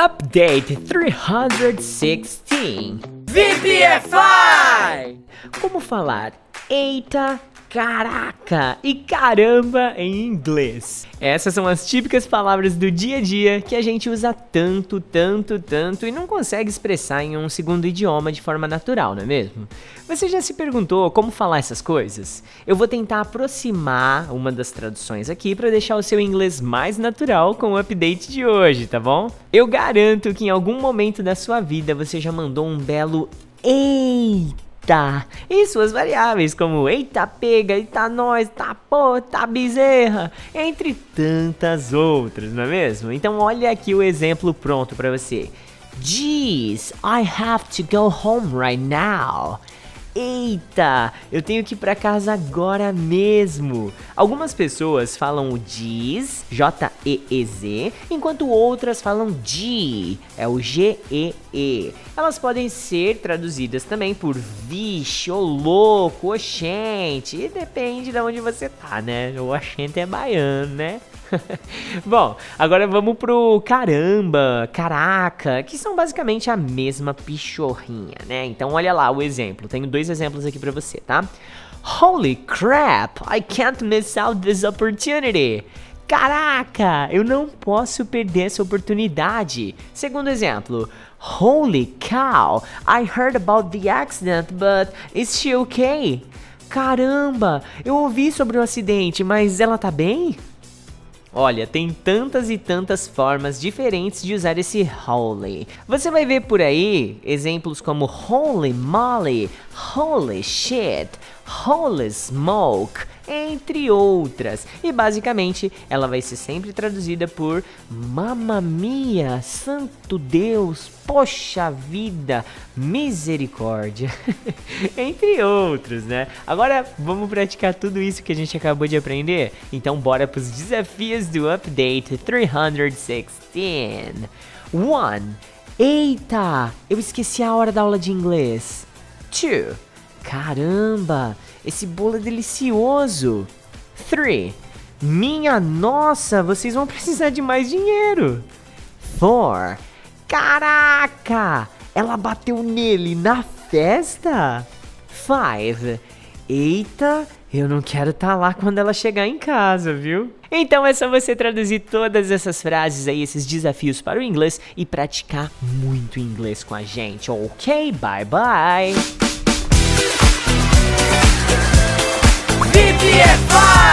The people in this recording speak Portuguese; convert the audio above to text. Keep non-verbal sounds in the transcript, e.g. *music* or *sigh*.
Update 316 VPFI! Como falar eita, caraca e caramba em inglês? Essas são as típicas palavras do dia a dia que a gente usa tanto, tanto, tanto e não consegue expressar em um segundo idioma de forma natural, não é mesmo? Você já se perguntou como falar essas coisas? Eu vou tentar aproximar uma das traduções aqui para deixar o seu inglês mais natural com o update de hoje, tá bom? Eu garanto que em algum momento da sua vida você já mandou um belo eita eita e suas variáveis como eita pega, eita nós, tá pô, tá bezerra, entre tantas outras, não é mesmo? Então olha aqui o exemplo pronto para você. Geez, I have to go home right now. Eita, eu tenho que ir para casa agora mesmo. Algumas pessoas falam o G's, J-E-E-Z, enquanto outras falam G, é o G-E-E. Elas podem ser traduzidas também por vixe, ô louco, oxente, e depende de onde você tá, né? O oxente é baiano, né? *laughs* Bom, agora vamos pro caramba, caraca, que são basicamente a mesma pichorrinha, né? Então olha lá o exemplo. Tenho dois exemplos aqui para você, tá? Holy crap, I can't miss out this opportunity. Caraca, eu não posso perder essa oportunidade. Segundo exemplo, Holy cow, I heard about the accident, but is she okay? Caramba, eu ouvi sobre o acidente, mas ela tá bem? Olha, tem tantas e tantas formas diferentes de usar esse holy. Você vai ver por aí exemplos como holy moly, holy shit, holy smoke, entre outras. E basicamente ela vai ser sempre traduzida por Mamma mia, santo Deus, poxa vida, misericórdia, *laughs* entre outros, né? Agora vamos praticar tudo isso que a gente acabou de aprender? Então bora para os desafios do Update 316. 1. Eita, eu esqueci a hora da aula de inglês. 2. Caramba, esse bolo é delicioso. 3. Minha nossa, vocês vão precisar de mais dinheiro. 4. Caraca, ela bateu nele na festa? 5. Eita, eu não quero estar tá lá quando ela chegar em casa, viu? Então é só você traduzir todas essas frases aí, esses desafios para o inglês e praticar muito inglês com a gente, ok? Bye bye! VPFI!